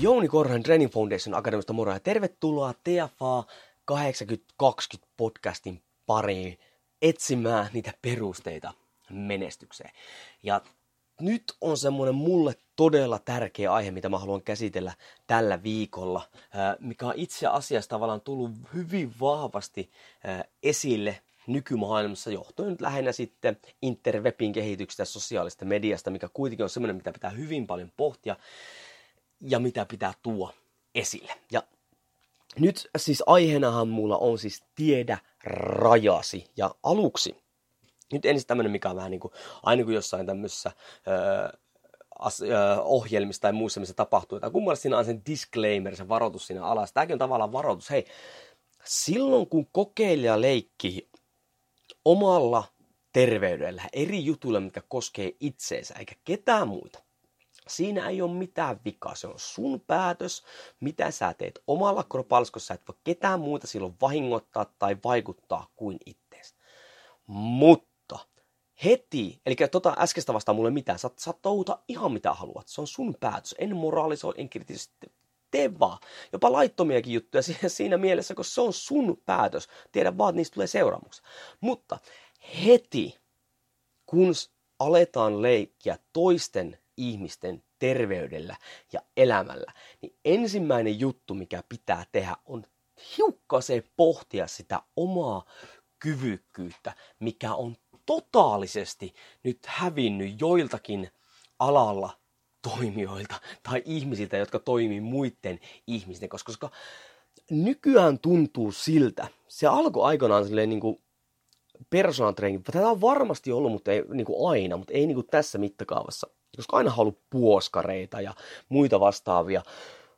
Jouni Korhan Training Foundation Akademista moro ja tervetuloa TFA 8020 podcastin pariin etsimään niitä perusteita menestykseen. Ja nyt on semmoinen mulle todella tärkeä aihe, mitä mä haluan käsitellä tällä viikolla, mikä on itse asiassa tavallaan tullut hyvin vahvasti esille nykymaailmassa johtuen nyt lähinnä sitten interwebin kehityksestä sosiaalista mediasta, mikä kuitenkin on semmoinen, mitä pitää hyvin paljon pohtia ja mitä pitää tuoda esille. Ja nyt siis aiheenahan mulla on siis tiedä rajasi. Ja aluksi, nyt ensin tämmönen, mikä on vähän niin kuin, aina kun jossain tämmöisessä öö, öö, ohjelmissa tai muissa, missä tapahtuu tai kummalla siinä on sen disclaimer, se varoitus siinä alas. Tämäkin on tavallaan varoitus. Hei, silloin kun kokeilija leikki omalla terveydellä eri jutuilla, mitkä koskee itseensä eikä ketään muita, Siinä ei ole mitään vikaa, se on sun päätös, mitä sä teet omalla sä et voi ketään muuta silloin vahingoittaa tai vaikuttaa kuin ittees. Mutta heti, eli tota äskeistä vastaa mulle mitään, sä saat touhuta ihan mitä haluat, se on sun päätös, en moraalisoi, en kriittisesti tee vaan. Jopa laittomiakin juttuja siinä mielessä, koska se on sun päätös. Tiedä vaan, että niistä tulee seuraamuksia. Mutta heti, kun aletaan leikkiä toisten ihmisten terveydellä ja elämällä, niin ensimmäinen juttu, mikä pitää tehdä, on hiukkaseen pohtia sitä omaa kyvykkyyttä, mikä on totaalisesti nyt hävinnyt joiltakin alalla toimijoilta tai ihmisiltä, jotka toimii muiden ihmisten, koska, koska nykyään tuntuu siltä, se alkoi aikanaan silleen niin kuin personal training, tätä on varmasti ollut, mutta ei niin kuin aina, mutta ei niin kuin tässä mittakaavassa koska aina haluaa puoskareita ja muita vastaavia.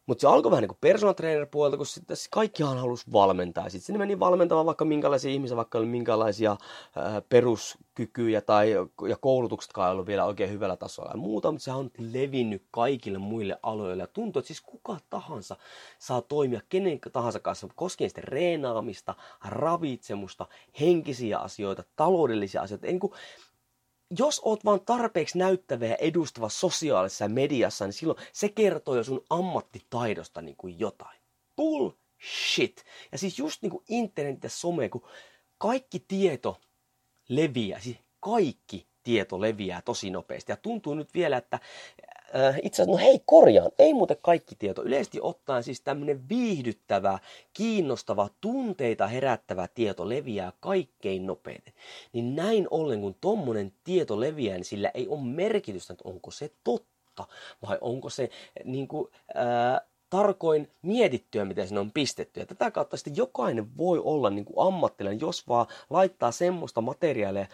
Mutta se alkoi vähän niin kuin personal trainer puolelta, kun sitten kaikkihan halusi valmentaa. Sitten sinne meni valmentamaan vaikka minkälaisia ihmisiä, vaikka oli minkälaisia ää, peruskykyjä tai, ja koulutuksetkaan ei ollut vielä oikein hyvällä tasolla ja muuta, mutta se on levinnyt kaikille muille aloille. Ja tuntuu, että siis kuka tahansa saa toimia kenen tahansa kanssa, koskien sitten reenaamista, ravitsemusta, henkisiä asioita, taloudellisia asioita. Niin kuin, jos oot vaan tarpeeksi näyttävä ja edustava sosiaalisessa mediassa, niin silloin se kertoo jo sun ammattitaidosta niin kuin jotain. Bullshit. Ja siis just niin kuin internet ja some, kun kaikki tieto leviää, siis kaikki tieto leviää tosi nopeasti. Ja tuntuu nyt vielä, että äh, itse asiassa, no hei korjaan, ei muuten kaikki tieto. Yleisesti ottaen siis tämmöinen viihdyttävä, kiinnostava, tunteita herättävä tieto leviää kaikkein nopeiten. Niin näin ollen, kun tommonen tieto leviää, niin sillä ei ole merkitystä, että onko se totta vai onko se niin kuin, äh, tarkoin mietittyä, miten sinne on pistetty. Ja tätä kautta sitten jokainen voi olla niin kuin ammattilainen, jos vaan laittaa semmoista materiaalia,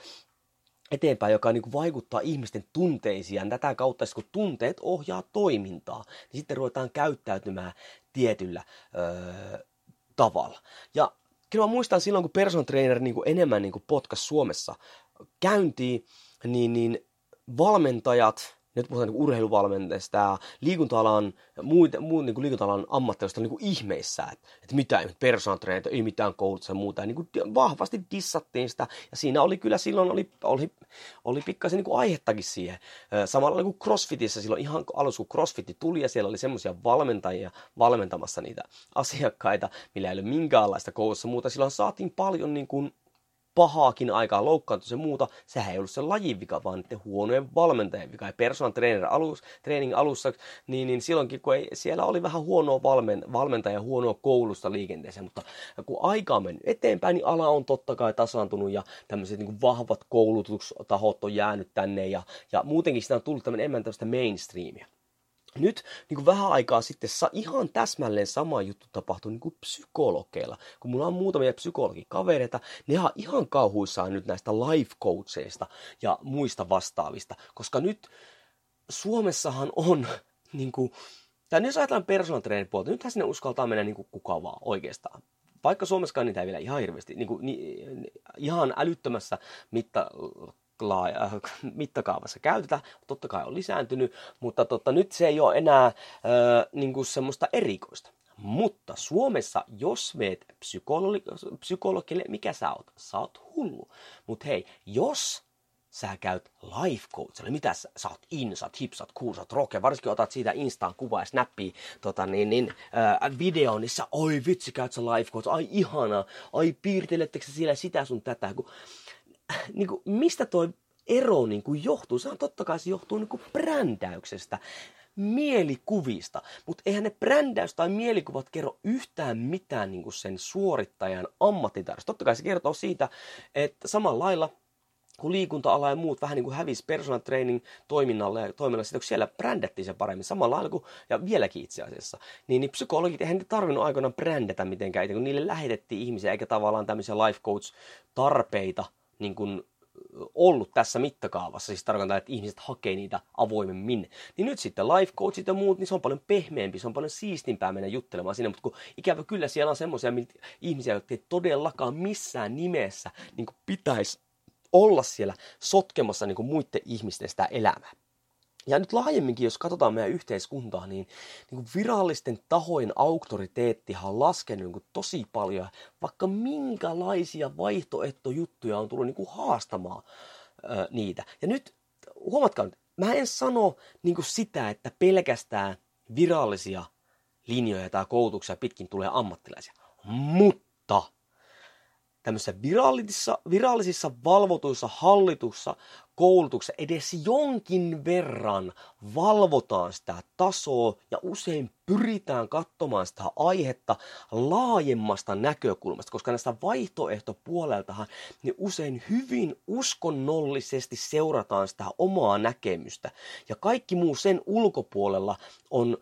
eteenpäin, joka niin kuin vaikuttaa ihmisten tunteisiin. Ja tätä kautta, kun tunteet ohjaa toimintaa, niin sitten ruvetaan käyttäytymään tietyllä öö, tavalla. Ja kyllä mä muistan silloin, kun person trainer niin kuin enemmän niin kuin potkas Suomessa käyntiin, niin, niin valmentajat, nyt puhutaan niin urheiluvalmentajista ja liikunta-alan, muut, muut niin liikunta-alan ammattilaisista niin ihmeissä, että, että mitä trainer, ei mitään koulutusta ja muuta. Ja niin kuin vahvasti dissattiin sitä ja siinä oli kyllä silloin oli, oli, oli pikkasen niin kuin aihettakin siihen. Samalla kuin CrossFitissa silloin ihan alussa kun CrossFit tuli ja siellä oli semmoisia valmentajia valmentamassa niitä asiakkaita, millä ei ole minkäänlaista koulutusta muuta. Silloin saatiin paljon niin kuin pahaakin aikaa loukkaantu se muuta, sehän ei ollut se lajin vika, vaan niiden huonojen valmentajien vika. Ja personal trainer alus, training alussa, niin, niin silloinkin kun ei, siellä oli vähän huonoa valmen, valmentajia, huonoa koulusta liikenteeseen, mutta kun aika on mennyt eteenpäin, niin ala on totta kai tasaantunut ja tämmöiset niin vahvat koulutustahot on jäänyt tänne ja, ja muutenkin sitä on tullut tämmöinen enemmän tämmöistä mainstreamia. Nyt niin kuin vähän aikaa sitten ihan täsmälleen sama juttu tapahtui niin kuin psykologeilla. Kun mulla on muutamia psykologikavereita, ne on ihan kauhuissaan nyt näistä life coacheista ja muista vastaavista. Koska nyt Suomessahan on, niin kuin, tai jos ajatellaan personal training puolta, nythän sinne uskaltaa mennä niin kuin kuka vaan oikeastaan vaikka Suomessakaan niitä ei vielä ihan hirveästi, niin kuin, ni, ihan älyttömässä mitta, laaja, äh, mittakaavassa käytetä. Totta kai on lisääntynyt, mutta totta, nyt se ei ole enää äh, niin kuin semmoista erikoista. Mutta Suomessa, jos meet psykologi, psykologille, mikä sä oot? Sä oot hullu. Mutta hei, jos sä käyt life coachille, mitä sä, sä oot in, sä oot hip, sä oot cool, sä oot roke, varsinkin otat siitä instaan kuvaa ja snappia tota, niin, niin, äh, video, niin sä, oi vitsi, käyt sä life coach, ai ihana, ai piirtelettekö sä siellä sitä sun tätä, kun niin kuin, mistä toi ero niin kuin johtuu? Se on totta kai se johtuu niin kuin brändäyksestä, mielikuvista, mutta eihän ne brändäys tai mielikuvat kerro yhtään mitään niin kuin sen suorittajan ammattitaidosta. Totta kai se kertoo siitä, että samalla lailla kun liikunta-ala ja muut vähän niin kuin hävisi personal training toiminnalle ja toiminnalle, sitten kun siellä brändättiin se paremmin, samalla lailla kuin, ja vieläkin itse asiassa, niin, niin psykologit eihän ne tarvinnut aikoinaan brändätä mitenkään, kun niille lähetettiin ihmisiä, eikä tavallaan tämmöisiä life coach tarpeita niin kuin ollut tässä mittakaavassa, siis tarkoittaa, että ihmiset hakee niitä avoimemmin. Niin nyt sitten life coachit ja muut, niin se on paljon pehmeämpi, se on paljon siistimpää mennä juttelemaan sinne, mutta kun ikävä kyllä siellä on semmoisia ihmisiä, jotka ei todellakaan missään nimessä niin pitäisi olla siellä sotkemassa niin muiden ihmisten sitä elämää. Ja nyt laajemminkin, jos katsotaan meidän yhteiskuntaa, niin, niin kuin virallisten tahojen auktoriteettihan on laskenut niin kuin tosi paljon, vaikka minkälaisia vaihtoehtojuttuja on tullut niin kuin haastamaan ö, niitä. Ja nyt huomatkaa mä en sano niin kuin sitä, että pelkästään virallisia linjoja tai koulutuksia pitkin tulee ammattilaisia, mutta tämmöisissä virallisissa, virallisissa valvotuissa hallitussa koulutuksessa edes jonkin verran valvotaan sitä tasoa ja usein pyritään katsomaan sitä aihetta laajemmasta näkökulmasta, koska näistä vaihtoehtopuoleltahan niin usein hyvin uskonnollisesti seurataan sitä omaa näkemystä. Ja kaikki muu sen ulkopuolella on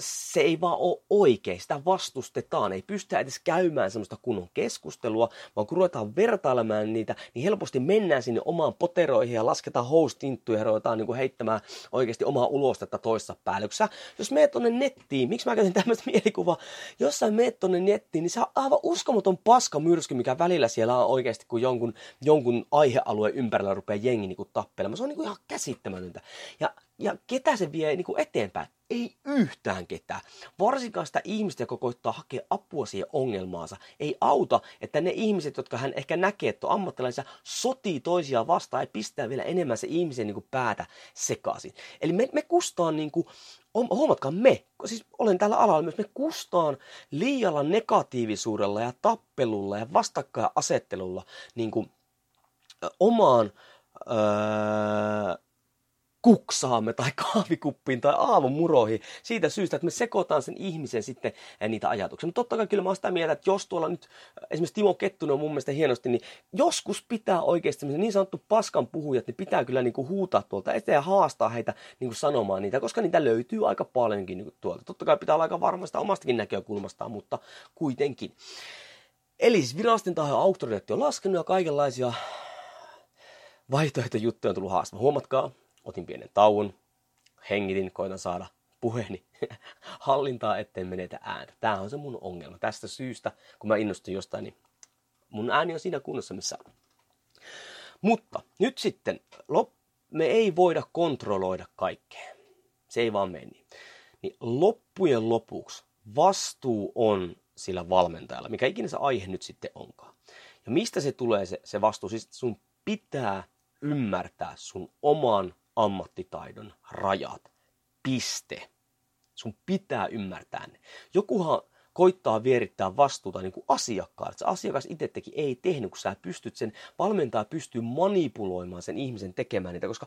se ei vaan ole oikein, sitä vastustetaan, ei pystytä edes käymään semmoista kunnon keskustelua, vaan kun ruvetaan vertailemaan niitä, niin helposti mennään sinne omaan poteroihin ja lasketaan houstinttuja ja ruvetaan niin kuin heittämään oikeasti omaa ulostetta toissa päälle. Kun sä, jos meet tonne nettiin, miksi mä käytin tämmöistä mielikuvaa, jos sä meet tonne nettiin, niin se on aivan uskomaton paska myrsky, mikä välillä siellä on oikeasti, kun jonkun, jonkun aihealueen ympärillä rupeaa jengi niin tappelemaan. Se on niin kuin ihan käsittämätöntä. Ja ja ketä se vie niin kuin eteenpäin? Ei yhtään ketään. Varsinkaan sitä ihmistä, joka koittaa hakea apua siihen ongelmaansa. Ei auta, että ne ihmiset, jotka hän ehkä näkee, että on ammattilaisia, sotii toisiaan vastaan ja pistää vielä enemmän se ihmisen niin kuin päätä sekaisin. Eli me, me kustaan, niin kuin, huomatkaa me, siis olen tällä alalla myös, me kustaan liialla negatiivisuudella ja tappelulla ja vastakkainasettelulla niin kuin, omaan... Öö, kuksaamme tai kahvikuppiin tai aamumuroihin siitä syystä, että me sekoitaan sen ihmisen sitten niitä ajatuksia. Mutta totta kai kyllä mä oon sitä mieltä, että jos tuolla nyt esimerkiksi Timo Kettunen on mun mielestä hienosti, niin joskus pitää oikeasti niin sanottu paskan puhujat, niin pitää kyllä niin kuin huutaa tuolta eteen ja haastaa heitä niin kuin sanomaan niitä, koska niitä löytyy aika paljonkin niin kuin tuolta. Totta kai pitää olla aika varmasta omastakin näkökulmastaan, mutta kuitenkin. Eli siis virallisten tahojen auktoriteetti on laskenut ja kaikenlaisia vaihtoehtojuttuja on tullut haastamaan. Huomatkaa, otin pienen tauon, hengitin, koitan saada puheeni hallintaa, etten menetä ääntä. Tämä on se mun ongelma. Tästä syystä, kun mä innostun jostain, niin mun ääni on siinä kunnossa, missä on. Mutta nyt sitten, me ei voida kontrolloida kaikkea. Se ei vaan mene niin. niin loppujen lopuksi vastuu on sillä valmentajalla, mikä ikinä se aihe nyt sitten onkaan. Ja mistä se tulee se, se vastuu? Siis sun pitää ymmärtää sun oman ammattitaidon rajat. Piste. Sun pitää ymmärtää ne. Jokuhan koittaa vierittää vastuuta niin kuin asiakkaalle. Se asiakas itse teki, ei tehnyt, kun sä pystyt sen, valmentaja pystyy manipuloimaan sen ihmisen tekemään niitä, koska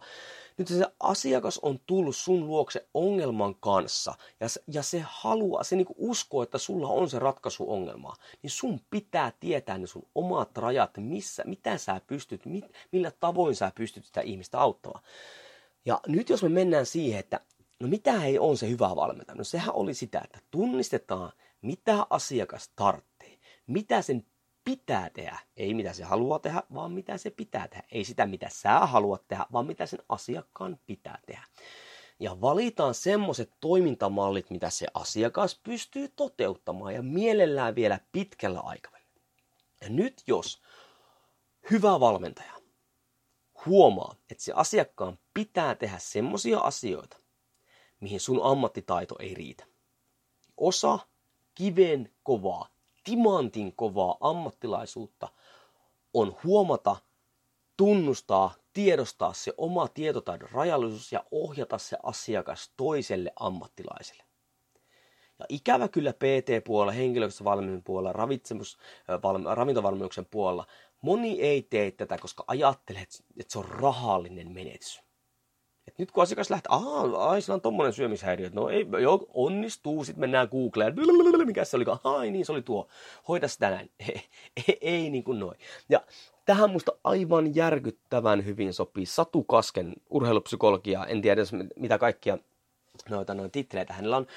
nyt se asiakas on tullut sun luokse ongelman kanssa ja, ja se haluaa, se niin uskoo, että sulla on se ratkaisu ongelmaa, niin sun pitää tietää ne sun omat rajat, missä, mitä sä pystyt, mit, millä tavoin sä pystyt sitä ihmistä auttamaan. Ja nyt jos me mennään siihen, että no mitä ei on se hyvä valmentaja? No sehän oli sitä, että tunnistetaan, mitä asiakas tarvitsee, mitä sen pitää tehdä, ei mitä se haluaa tehdä, vaan mitä se pitää tehdä. Ei sitä, mitä sä haluat tehdä, vaan mitä sen asiakkaan pitää tehdä. Ja valitaan semmoiset toimintamallit, mitä se asiakas pystyy toteuttamaan ja mielellään vielä pitkällä aikavälillä. Ja nyt jos hyvä valmentaja huomaa, että se asiakkaan pitää tehdä semmoisia asioita, mihin sun ammattitaito ei riitä. Osa kiven kovaa, timantin kovaa ammattilaisuutta on huomata, tunnustaa, tiedostaa se oma tietotaidon rajallisuus ja ohjata se asiakas toiselle ammattilaiselle. Ja ikävä kyllä PT-puolella, henkilöstövalmennuksen puolella, ravitsemus, ravintovalmennuksen puolella, moni ei tee tätä, koska ajattelee, että se on rahallinen menetys. Et nyt kun asiakas lähtee, aah, ai, sillä on tommonen syömishäiriö, no ei, joo, onnistuu, sitten mennään Googleen, mikä se oli, ai niin, se oli tuo, hoida sitä näin, ei, ei, ei niin kuin noin. Ja tähän musta aivan järkyttävän hyvin sopii Satu Kasken urheilupsykologia, en tiedä mitä kaikkia noita noin titteleitä hänellä on,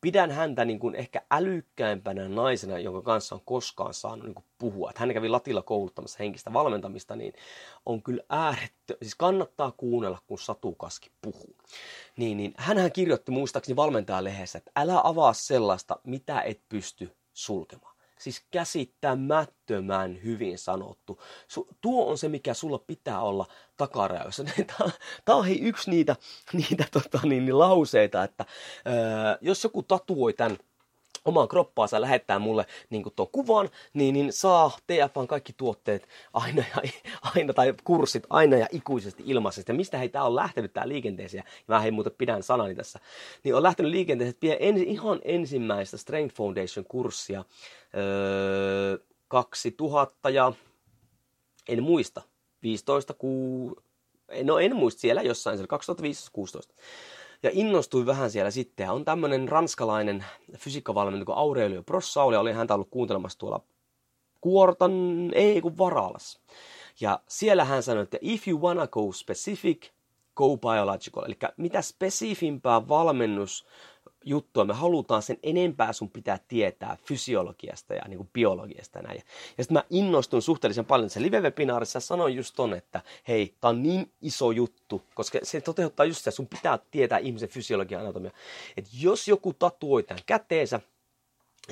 pidän häntä niin kuin ehkä älykkäimpänä naisena, jonka kanssa on koskaan saanut niin kuin puhua. Että hän kävi latilla kouluttamassa henkistä valmentamista, niin on kyllä äärettö, siis kannattaa kuunnella, kun Satu Kaski puhuu. Niin, niin hänhän kirjoitti muistaakseni valmentajalehdessä, että älä avaa sellaista, mitä et pysty sulkemaan. Siis käsittämättömän hyvin sanottu. Su, tuo on se, mikä sulla pitää olla takarajoissa. Tämä on hei yksi niitä, niitä tota, niin, niin, lauseita, että öö, jos joku tatuoi tämän omaan kroppaansa lähettää mulle niin tuon kuvan, niin, niin saa TFN kaikki tuotteet aina, ja, aina tai kurssit aina ja ikuisesti ilmaisesti. Ja mistä hei tämä on lähtenyt tämä liikenteeseen, ja mä hei muuten pidän sanani tässä, niin on lähtenyt liikenteeseen, että ensi, ihan ensimmäistä Strength Foundation kurssia öö, 2000 ja en muista, 15, ku, no en muista siellä jossain, siellä 2015-16 ja innostui vähän siellä sitten. Ja on tämmöinen ranskalainen fysiikkavalmentaja kuin Aurelio Prossauli, oli häntä ollut kuuntelemassa tuolla Kuortan, ei kun Varalas. Ja siellä hän sanoi, että if you wanna go specific, go biological. Eli mitä spesifimpää valmennus juttua me halutaan, sen enempää sun pitää tietää fysiologiasta ja niin kuin biologiasta. Näin. Ja sitten mä innostun suhteellisen paljon. Se live-webinaarissa sanoin just ton, että hei, tää on niin iso juttu, koska se toteuttaa just se, sun pitää tietää ihmisen fysiologian anatomia. Että jos joku tatuoi tämän käteensä,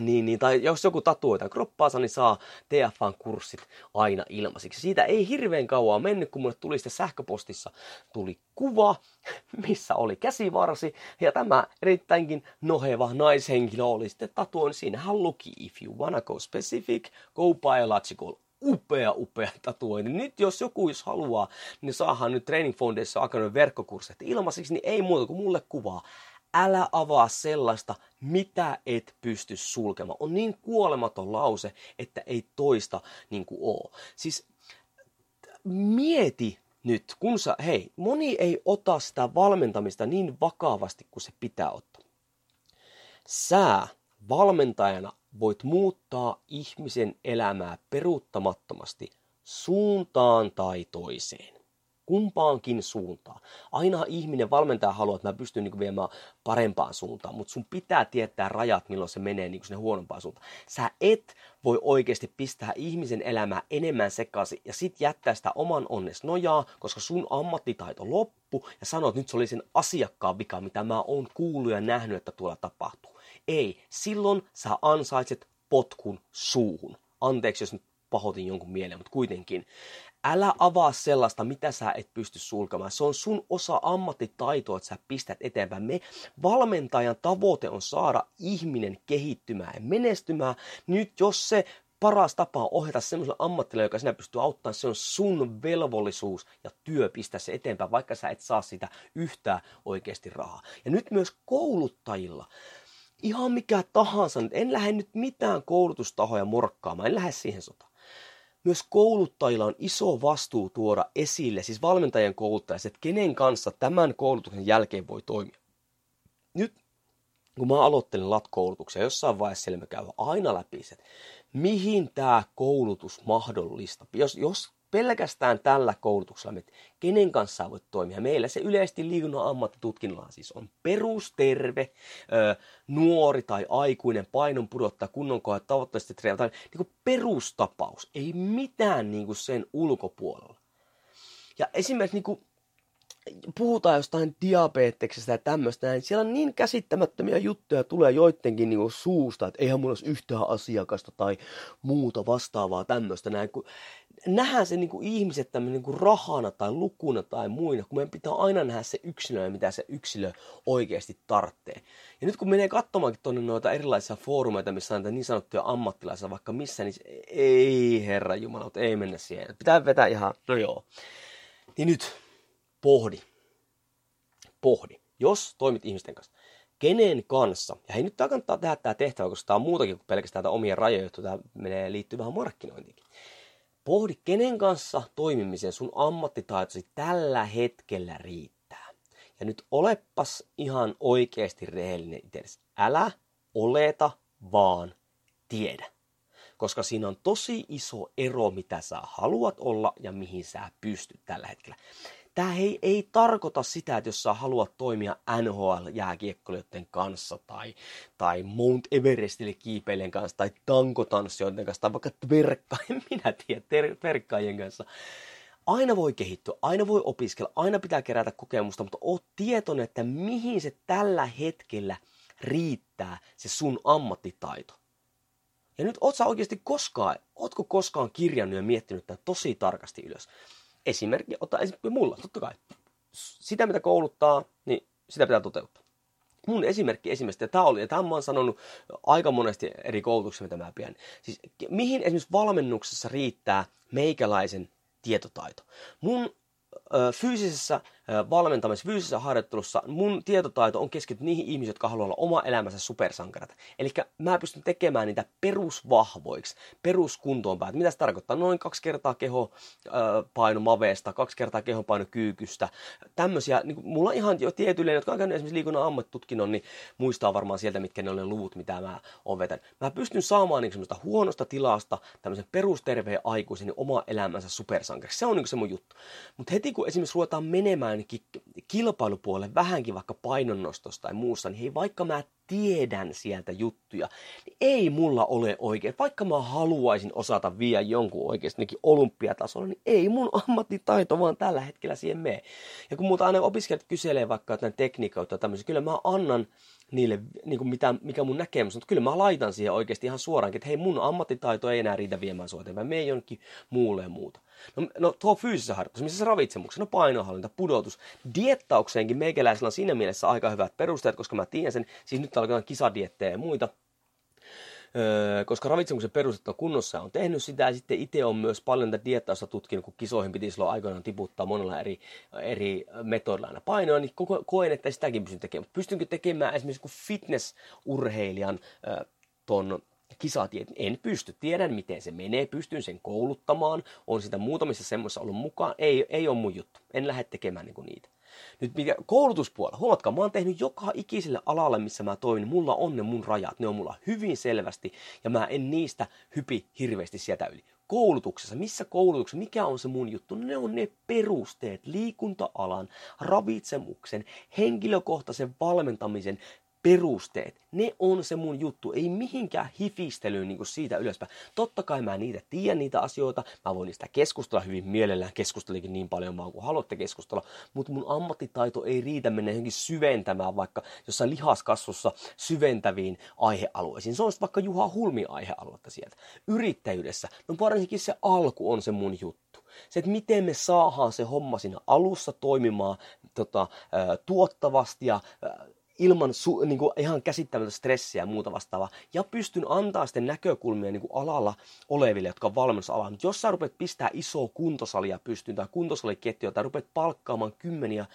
niin, niin, tai jos joku tatuoi tämän kroppaansa, niin saa TFAn kurssit aina ilmaisiksi. Siitä ei hirveän kauan mennyt, kun mulle tuli sitten sähköpostissa tuli kuva, missä oli käsivarsi, ja tämä erittäinkin noheva naishenkilö oli sitten tatuoin. Siinähän luki, if you wanna go specific, go biological upea, upea tatuointi. Nyt jos joku jos haluaa, niin saahan nyt Training Foundation Academy verkkokurssit ilmaisiksi, niin ei muuta kuin mulle kuvaa älä avaa sellaista, mitä et pysty sulkemaan. On niin kuolematon lause, että ei toista niin kuin oo. Siis mieti nyt, kun sä, hei, moni ei ota sitä valmentamista niin vakavasti kuin se pitää ottaa. Sä valmentajana voit muuttaa ihmisen elämää peruuttamattomasti suuntaan tai toiseen kumpaankin suuntaan. Aina ihminen, valmentaja haluaa, että mä pystyn niin viemään parempaan suuntaan, mutta sun pitää tietää rajat, milloin se menee niin sinne huonompaan suuntaan. Sä et voi oikeasti pistää ihmisen elämää enemmän sekaisin ja sit jättää sitä oman onnes nojaa, koska sun ammattitaito loppu ja sanot, että nyt se oli sen asiakkaan vika, mitä mä oon kuullut ja nähnyt, että tuolla tapahtuu. Ei, silloin sä ansaitset potkun suuhun. Anteeksi, jos nyt pahoitin jonkun mieleen, mutta kuitenkin. Älä avaa sellaista, mitä sä et pysty sulkemaan. Se on sun osa ammattitaitoa, että sä pistät eteenpäin. Me valmentajan tavoite on saada ihminen kehittymään ja menestymään. Nyt jos se paras tapa on ohjata semmoiselle ammattilaiselle, joka sinä pystyy auttamaan, se on sun velvollisuus ja työ pistää se eteenpäin, vaikka sä et saa sitä yhtään oikeasti rahaa. Ja nyt myös kouluttajilla ihan mikä tahansa, en lähde nyt mitään koulutustahoja morkkaamaan, en lähde siihen sotaan. Myös kouluttajilla on iso vastuu tuoda esille, siis valmentajien kouluttajat, että kenen kanssa tämän koulutuksen jälkeen voi toimia. Nyt kun mä aloittelin LAT-koulutuksia, jossain vaiheessa me käydään aina läpi se, mihin tämä koulutus mahdollista. Jos, jos pelkästään tällä koulutuksella, että kenen kanssa voit toimia. Meillä se yleisesti liikunnan ammattitutkinnolla siis on perusterve, nuori tai aikuinen painon pudottaa kunnon kohdalla tavoitteisesti treenata. Niin kuin perustapaus, ei mitään niin kuin sen ulkopuolella. Ja esimerkiksi niin kuin puhutaan jostain diabeteksestä ja tämmöistä, niin siellä on niin käsittämättömiä juttuja tulee joidenkin niin suusta, että eihän mulla olisi yhtään asiakasta tai muuta vastaavaa tämmöistä. Näin, kun nähdään se niin kuin ihmiset niin kuin rahana tai lukuna tai muina, kun meidän pitää aina nähdä se yksilö ja mitä se yksilö oikeasti tarvitsee. Ja nyt kun menee katsomaankin tuonne noita erilaisia foorumeita, missä on niin sanottuja ammattilaisia vaikka missä, niin ei herra jumala, ei mennä siihen. Pitää vetää ihan, no joo. Niin nyt, pohdi. Pohdi. Jos toimit ihmisten kanssa, kenen kanssa, ja hei nyt tämä kannattaa tehdä tämä tehtävä, koska tämä on muutakin kuin pelkästään tämä omia rajoja, tämä menee liittyy vähän markkinointiin. Pohdi, kenen kanssa toimimisen sun ammattitaitosi tällä hetkellä riittää. Ja nyt olepas ihan oikeasti rehellinen itsellesi. Älä oleta, vaan tiedä. Koska siinä on tosi iso ero, mitä sä haluat olla ja mihin sä pystyt tällä hetkellä. Tämä ei, ei tarkoita sitä, että jos sä haluat toimia NHL-jääkiekkoilijoiden kanssa tai, tai Mount Everestille kiipeilijän kanssa tai tankotanssijoiden kanssa tai vaikka tverkka, en minä tiedä, tverkkaajien kanssa. Aina voi kehittyä, aina voi opiskella, aina pitää kerätä kokemusta, mutta oot tietoinen, että mihin se tällä hetkellä riittää se sun ammattitaito. Ja nyt oot sä oikeasti koskaan, ootko koskaan kirjannut ja miettinyt tätä tosi tarkasti ylös? Esimerkki, ottaa esimerkki mulla, totta kai. Sitä, mitä kouluttaa, niin sitä pitää toteuttaa. Mun esimerkki esimerkiksi, ja tämä oli, ja tämä mä oon sanonut aika monesti eri koulutuksissa, mitä mä pidän. Siis mihin esimerkiksi valmennuksessa riittää meikäläisen tietotaito. Mun fyysisessä valmentamisessa, fyysisessä harjoittelussa mun tietotaito on keskittynyt niihin ihmisiin, jotka haluaa olla oma elämänsä supersankarat. Eli mä pystyn tekemään niitä perusvahvoiksi, peruskuntoon päät. Mitä se tarkoittaa? Noin kaksi kertaa keho paino maveesta, kaksi kertaa kehon paino kyykystä. Tämmöisiä, niin mulla on ihan jo tietyille, jotka on käynyt esimerkiksi liikunnan ammattitutkinnon, niin muistaa varmaan sieltä, mitkä ne on ne luvut, mitä mä oon vetänyt. Mä pystyn saamaan niin semmoista huonosta tilasta tämmöisen perusterveen aikuisen niin oma elämänsä supersankariksi. Se on niin se mun juttu. Mutta heti kun esimerkiksi ruvetaan menemään ainakin kilpailupuolelle vähänkin vaikka painonnostosta tai muussa, niin hei, vaikka mä tiedän sieltä juttuja, niin ei mulla ole oikein. Vaikka mä haluaisin osata vielä jonkun oikeasti olympiatasolla, niin ei mun ammattitaito vaan tällä hetkellä siihen mene. Ja kun multa aina opiskelijat kyselee vaikka jotain tekniikoita tai tämmöisiä, kyllä mä annan niille, niin kuin mitä, mikä mun näkemys on. Kyllä mä laitan siihen oikeasti ihan suoraankin, että hei mun ammattitaito ei enää riitä viemään sua eteenpäin, me ei jonnekin muulle ja muuta. No, no tuo fyysisessä harjoitus, missä se ravitsemuksen, no painohallinta, pudotus. Diettaukseenkin meikäläisellä on siinä mielessä aika hyvät perusteet, koska mä tiedän sen, siis nyt alkaa kisadiettejä ja muita, Öö, koska ravitsemuksen perustet on kunnossa ja on tehnyt sitä, ja sitten itse on myös paljon tätä diettausta tutkinut, kun kisoihin piti silloin aikoinaan tiputtaa monella eri, eri metodilla aina painoa, niin koko, koen, että sitäkin pystyn tekemään. Pystynkö tekemään esimerkiksi kuin fitnessurheilijan öö, ton kisatiet en pysty. Tiedän, miten se menee, pystyn sen kouluttamaan, on sitä muutamissa semmoissa ollut mukaan, ei, ei ole mun juttu. En lähde tekemään niinku niitä. Nyt mikä koulutuspuolella, huomatkaa, mä oon tehnyt joka ikiselle alalle, missä mä toimin, mulla on ne mun rajat, ne on mulla hyvin selvästi, ja mä en niistä hypi hirveästi sieltä yli. Koulutuksessa, missä koulutuksessa, mikä on se mun juttu? Ne on ne perusteet, liikunta-alan, ravitsemuksen, henkilökohtaisen valmentamisen, perusteet, ne on se mun juttu, ei mihinkään hifistelyyn niin siitä ylöspäin. Totta kai mä niitä tiedän niitä asioita, mä voin niistä keskustella hyvin mielellään, keskustelikin niin paljon vaan kuin haluatte keskustella, mutta mun ammattitaito ei riitä mennä johonkin syventämään vaikka jossain lihaskasvussa syventäviin aihealueisiin. Se on vaikka Juha Hulmi aihealuetta sieltä. Yrittäjyydessä, no varsinkin se alku on se mun juttu. Se, että miten me saadaan se homma siinä alussa toimimaan tota, tuottavasti ja ilman su, niin kuin ihan käsittämätöntä stressiä ja muuta vastaavaa. Ja pystyn antaa sitten näkökulmia niin kuin alalla oleville, jotka on valmennusalalla. Mutta jos sä rupeat pistää isoa kuntosalia pystyyn tai kuntosaliketjua tai rupeat palkkaamaan kymmeniä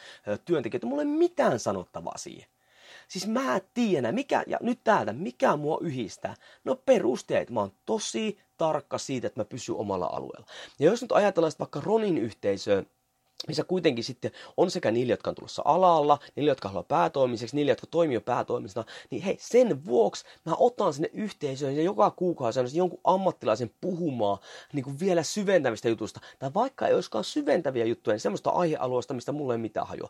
työntekijöitä, mulla ei ole mitään sanottavaa siihen. Siis mä tiedän, mikä, ja nyt täältä, mikä mua yhdistää? No perusteet. Mä oon tosi tarkka siitä, että mä pysyn omalla alueella. Ja jos nyt ajatellaan vaikka Ronin yhteisöä, missä kuitenkin sitten on sekä niille, jotka on tulossa alalla, niille, jotka haluaa päätoimiseksi, niille, jotka toimii jo päätoimisena, niin hei, sen vuoksi mä otan sinne yhteisöön ja joka kuukausi aina jonkun ammattilaisen puhumaan niin kuin vielä syventävistä jutusta. Tai vaikka ei olisikaan syventäviä juttuja, niin semmoista aihealueesta, mistä mulla ei mitään hajoa.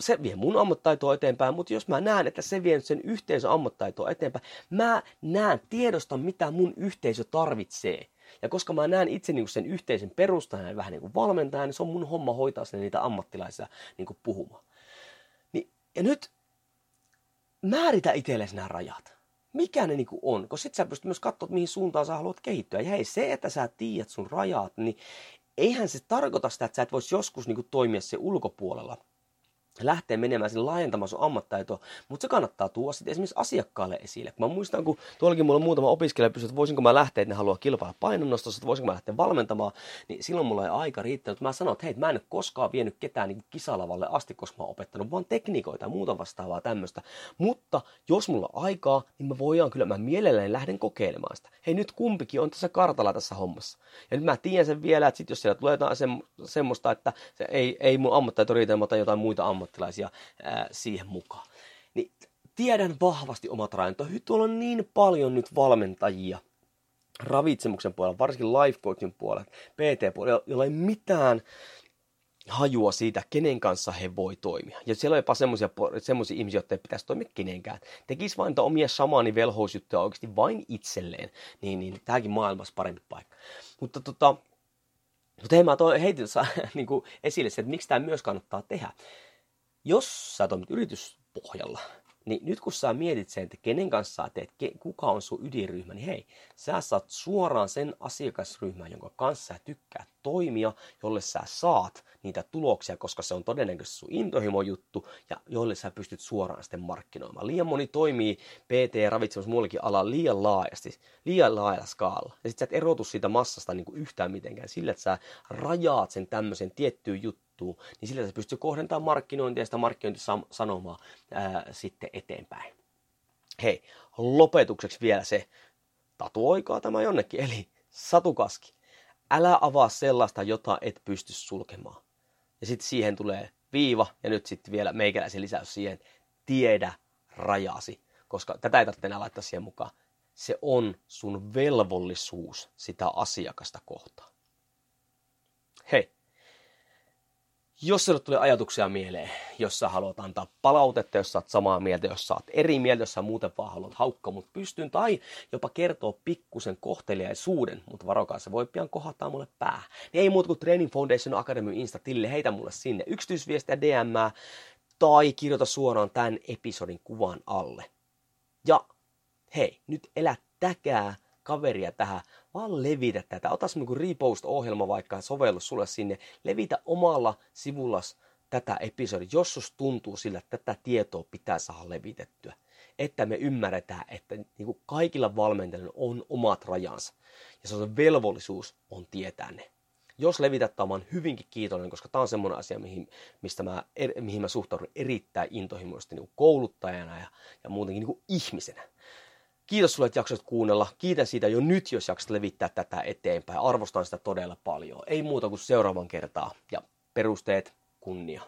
Se vie mun ammattitaitoa eteenpäin, mutta jos mä näen, että se vie sen yhteisön ammattitaitoa eteenpäin, mä näen, tiedostan, mitä mun yhteisö tarvitsee. Ja koska mä näen itse niin sen yhteisen perustajana ja vähän niin kuin valmentajana, niin se on mun homma hoitaa sinne niitä ammattilaisia niin kuin puhumaan. Niin, ja nyt määritä itsellesi nämä rajat. Mikä ne niin kuin on? Koska sit sä pystyt myös katsoa, mihin suuntaan sä haluat kehittyä. Ja hei, se, että sä tiedät sun rajat, niin eihän se tarkoita sitä, että sä et voisi joskus niin kuin toimia se ulkopuolella lähtee menemään sinne laajentamaan sun ammattaitoa, mutta se kannattaa tuoda sitten esimerkiksi asiakkaalle esille. Kun mä muistan, kun tuollakin mulla on muutama opiskelija pysyä, että voisinko mä lähteä, että ne haluaa kilpailla painonnostossa, että voisinko mä lähteä valmentamaan, niin silloin mulla ei aika riittänyt. Mä sanoin, että hei, mä en ole koskaan vienyt ketään niin kisalavalle asti, koska mä oon opettanut vaan tekniikoita ja muuta vastaavaa tämmöistä. Mutta jos mulla on aikaa, niin mä voidaan kyllä, mä mielelläni lähden kokeilemaan sitä. Hei, nyt kumpikin on tässä kartalla tässä hommassa. Ja nyt mä tiedän sen vielä, että sit jos siellä tulee jotain semmoista, että se ei, ei mun ammattaito riitä, mä jotain muita ammattia ammattilaisia ää, siihen mukaan. Niin tiedän vahvasti omat rajat. Tuolla on niin paljon nyt valmentajia ravitsemuksen puolella, varsinkin life coachin puolella, PT-puolella, jolla ei mitään hajua siitä, kenen kanssa he voi toimia. Ja siellä on jopa semmoisia, semmoisia ihmisiä, jotka ei pitäisi toimia kenenkään. Tekisi vain omia samaani velhousjuttuja oikeasti vain itselleen, niin, niin tämäkin maailmassa parempi paikka. Mutta tota, mutta hei, mä toi, heitin niin esille se, että miksi tämä myös kannattaa tehdä jos sä toimit yrityspohjalla, niin nyt kun sä mietit sen, että kenen kanssa sä teet, kuka on sun ydinryhmä, niin hei, sä saat suoraan sen asiakasryhmän, jonka kanssa sä tykkää toimia, jolle sä saat niitä tuloksia, koska se on todennäköisesti sun intohimojuttu ja jolle sä pystyt suoraan sitten markkinoimaan. Liian moni toimii PT ja ravitsemus muullekin alalla liian laajasti, liian laajalla skaalla. Ja sit sä et erotu siitä massasta niin kuin yhtään mitenkään sillä, että sä rajaat sen tämmöisen tiettyyn juttuun muuttuu, niin sillä se pystyy kohdentamaan markkinointia ja sitä markkinointisanomaa ää, sitten eteenpäin. Hei, lopetukseksi vielä se, tatuoikaa tämä jonnekin, eli satukaski. Älä avaa sellaista, jota et pysty sulkemaan. Ja sitten siihen tulee viiva ja nyt sitten vielä meikäläisen lisäys siihen, tiedä rajasi, koska tätä ei tarvitse enää laittaa siihen mukaan. Se on sun velvollisuus sitä asiakasta kohtaan. Hei, jos sinulle tulee ajatuksia mieleen, jos sä haluat antaa palautetta, jos sä oot samaa mieltä, jos sä oot eri mieltä, jos sä muuten vaan haluat haukkaa mut pystyn, tai jopa kertoa pikkusen kohteliaisuuden, mutta varokaa, se voi pian kohottaa mulle pää. Niin ei muuta kuin Training Foundation Academy Insta-tille, heitä mulle sinne yksityisviestiä DM tai kirjoita suoraan tämän episodin kuvan alle. Ja hei, nyt elättäkää kaveria tähän, vaan levitä tätä. Ota semmoinen kuin repost-ohjelma vaikka sovellus sulle sinne. Levitä omalla sivullas tätä episodia, jos sus tuntuu sillä, että tätä tietoa pitää saada levitettyä. Että me ymmärretään, että niin kuin kaikilla valmentajilla on omat rajansa. Ja se on velvollisuus on tietää ne. Jos levität tämän, hyvinkin kiitollinen, koska tämä on semmoinen asia, mihin, mistä mä, er, mihin mä suhtaudun erittäin intohimoisesti niin kouluttajana ja, ja muutenkin niin ihmisenä. Kiitos sulle, että jaksoit kuunnella. Kiitän siitä jo nyt, jos jaksat levittää tätä eteenpäin. Arvostan sitä todella paljon. Ei muuta kuin seuraavan kertaa. Ja perusteet kunnia.